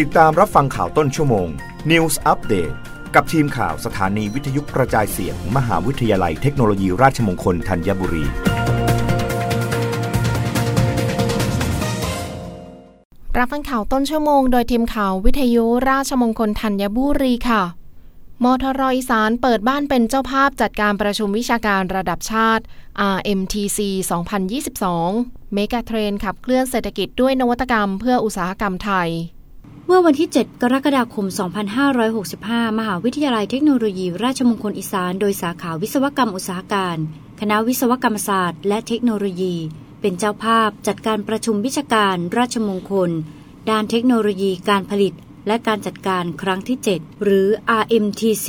ติดตามรับฟังข่าวต้นชั่วโมง News Update กับทีมข่าวสถานีวิทยุกระจายเสียงมมหาวิทยาลัยเทคโนโลยีราชมงคลธัญบุรี รับฟังข่าวต้นชั่วโมงโดยทีมข่าววิทยุราชมงคลธัญบุรีค่ะมทรอีสานเปิดบ้านเป็นเจ้าภาพจัดการประชุมวิชาการระดับชาติ RMTC 2022 เมกะเทรนขับเคลื่อนเศรษฐกิจด้วยนวัตกรรมเพื่ออุตสาหกรรมไทย เมื่อวันที่ 7 กรกฎาคม 2565 มหาวิทยาลัยเทคโนโลยี ราชมงคลอีสาน โดยสาขาวิศวกรรมอุตสาหการ คณะวิศวกรรมศาสตร์ และเทคโนโลยี เป็นเจ้าภาพจัดการประชุมวิชาการ ราชมงคล ด้านเทคโนโลยีการผลิต และการจัดการครั้งที่ 7 หรือ RMTC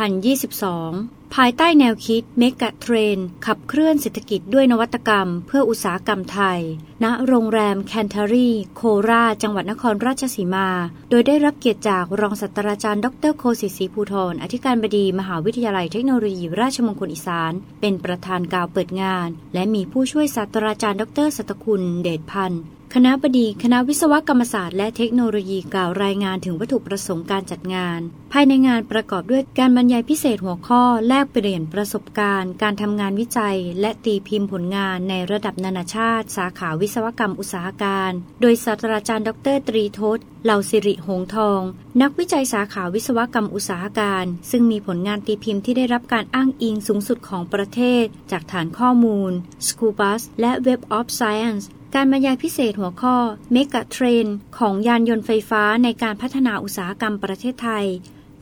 2022 ภายใต้แนวคิด m e g a t r e n ขับเคลื่อนเศรษฐกิจด้วยนวัตกรรม เพื่ออุตสาหกรรมไทย ณ โรงแรมแคนทารี โคราช จังหวัดนครราชสีมา โดยได้รับเกียรติจากรองศาสตราจารย์ดรโฆษิต ศรีภูธรอธิการบดีมหาวิทยาลัยเทคโนโลยี ราชมงคลอีสาน เป็นประธานกล่าวเปิดงาน และมีผู้ช่วยศาสตราจารย์ดรสัตคุณเดชพันธ์ คณบดีคณะวิศวกรรมศาสตร์และเทคโนโลยีกล่าวรายงานถึงวัตถุประสงค์การจัดงาน ภายในงานประกอบด้วยการบรรยายพิเศษหัวข้อ แลกเปลี่ยนประสบการณ์ การทำงานวิจัย และตีพิมพ์ผลงานในระดับนานาชาติ สาขาวิศวกรรมอุตสาหการ โดยศาสตราจารย์ดรตรีทศ เหล่าสิริหงทอง นักวิจัยสาขาวิศวกรรมอุตสาหการ ซึ่งมีผลงานตีพิมพ์ที่ได้รับการอ้างอิงสูงสุดของประเทศ จากฐานข้อมูล Scopus และ Web of Science การบรรยายพิเศษหัวข้อ Mega Train ของยานยนต์ไฟฟ้าในการพัฒนาอุตสาหกรรมประเทศไทย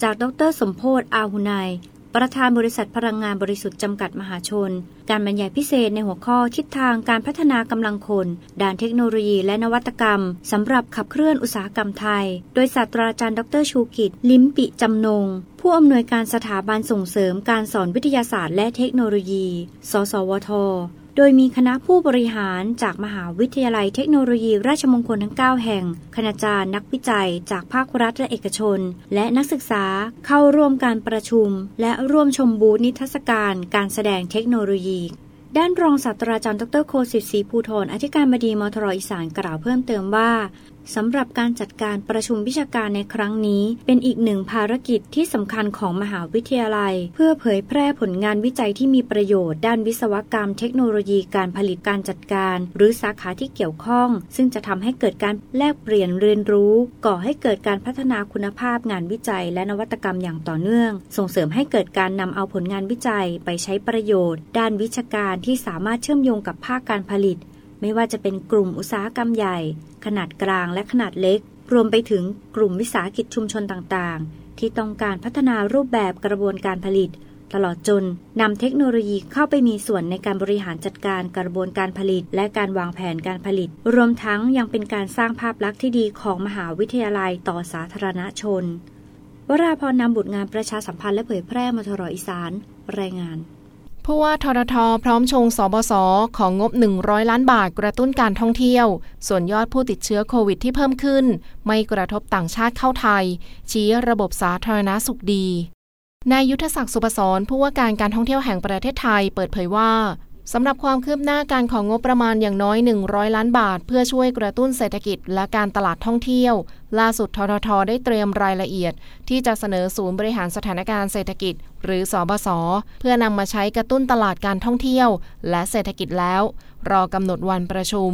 จากดร สมโพศ์อาหุนาย ประธานบริษัทพลังงานบริสุทธิ์จำกัดมหาชน การบรรยายพิเศษในหัวข้อทิศทางการพัฒนากำลังคน ด้านเทคโนโลยีและนวัตกรรมสำหรับขับเคลื่อนอุตสาหกรรมไทย โดยศาสตราจารย์ดรชูกิจ ลิมปิจำนง ผู้อำนวยการสถาบันส่งเสริมการสอนวิทยาศาสตร์และเทคโนโลยี สสวท โดยมีคณะผู้บริหารจากมหาวิทยาลัยเทคโนโลยีราชมงคลทั้ง 9 แห่ง คณาจารย์นักวิจัย จากภาครัฐและเอกชน และนักศึกษาเข้าร่วมการประชุม และร่วมชมบูธนิทรรศการ การแสดงเทคโนโลยีด้านรองศาสตราจารย์ดรโคสิตศรีภูธรอธิการบดีมทรอีสานกล่าวเพิ่มเติมว่า สำหรับการจัดการประชุมวิชาการในครั้งนี้ เป็นอีกหนึ่งภารกิจที่สำคัญของมหาวิทยาลัย เพื่อเผยแพร่ผลงานวิจัยที่มีประโยชน์ ด้านวิศวกรรม เทคโนโลยีการผลิตการจัดการ หรือสาขาที่เกี่ยวข้อง ซึ่งจะทำให้เกิดการแลกเปลี่ยนเรียนรู้ ก่อให้เกิดการพัฒนาคุณภาพงานวิจัย และนวัตกรรมอย่างต่อเนื่อง ส่งเสริมให้เกิดการนำเอาผลงานวิจัยไปใช้ประโยชน์ ด้านวิชาการที่สามารถเชื่อมโยงกับภาคการผลิต ไม่ว่าจะเป็นกลุ่มอุตสาหกรรมใหญ่ ขนาดกลางและขนาดเล็ก รวมไปถึงกลุ่มวิสาหกิจชุมชนต่างๆ ที่ต้องการพัฒนารูปแบบกระบวนการผลิต ตลอดจนนำเทคโนโลยีเข้าไปมีส่วนในการบริหารจัดการกระบวนการผลิต และการวางแผนการผลิต รวมทั้งยังเป็นการสร้างภาพลักษณ์ที่ดีของมหาวิทยาลัยต่อสาธารณชน วราพรนำบุตรงานประชาสัมพันธ์และเผยแพร่มทรอีสาน รายงาน ผู้ว่าทททพร้อมชงสบสของงบ 100 ล้านบาทกระตุ้นการท่องเที่ยว ส่วนยอดผู้ติดเชื้อโควิดที่เพิ่มขึ้น ไม่กระทบต่างชาติเข้าไทย ชี้ระบบสาธารณสุขดีนายยุทธศักดิ์สุปสรผู้ว่าการการท่องเที่ยวแห่งประเทศไทยเปิดเผยว่าสำหรับความคืบหน้าการของงบประมาณอย่างน้อย 100 ล้านบาท เพื่อช่วยกระตุ้นเศรษฐกิจและการตลาดท่องเที่ยวล่าสุดทททได้เตรียมรายละเอียด ที่จะเสนอศูนย์บริหารสถานการณ์เศรษฐกิจ หรือสอบสเพื่อนำมาใช้กระตุ้นตลาดการท่องเที่ยว และเศรษฐกิจแล้ว รอกำหนดวันประชุม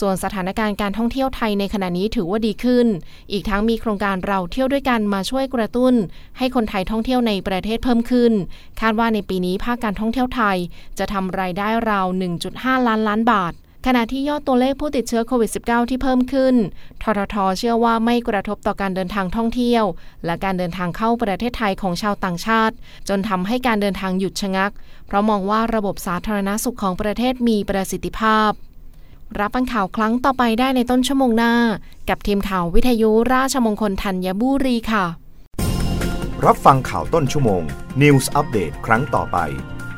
ส่วนสถานการณ์การท่องเที่ยวไทยในขณะนี้ถือว่าดีขึ้น อีกทั้งมีโครงการเราเที่ยวด้วยกันมาช่วยกระตุ้น ให้คนไทยท่องเที่ยวในประเทศเพิ่มขึ้น คาดว่าในปีนี้ภาคการท่องเที่ยวไทย จะทำรายได้ราว 1.5 ล้านล้านบาท ขณะที่ยอดตัวเลขผู้ติดเชื้อโควิด -19 ที่เพิ่มขึ้น ททท เชื่อว่าไม่กระทบต่อการเดินทางท่องเที่ยว และการเดินทางเข้าประเทศไทยของชาวต่างชาติ จนทำให้การเดินทางหยุดชะงัก เพราะมองว่าระบบสาธารณสุขของประเทศมีประสิทธิภาพ รับฟังข่าวครั้งต่อไปได้ในต้นชั่วโมงหน้า กับทีมข่าววิทยุราชมงคลธัญบุรีค่ะ รับฟังข่าวต้นชั่วโมง News อัปเดตครั้งต่อไป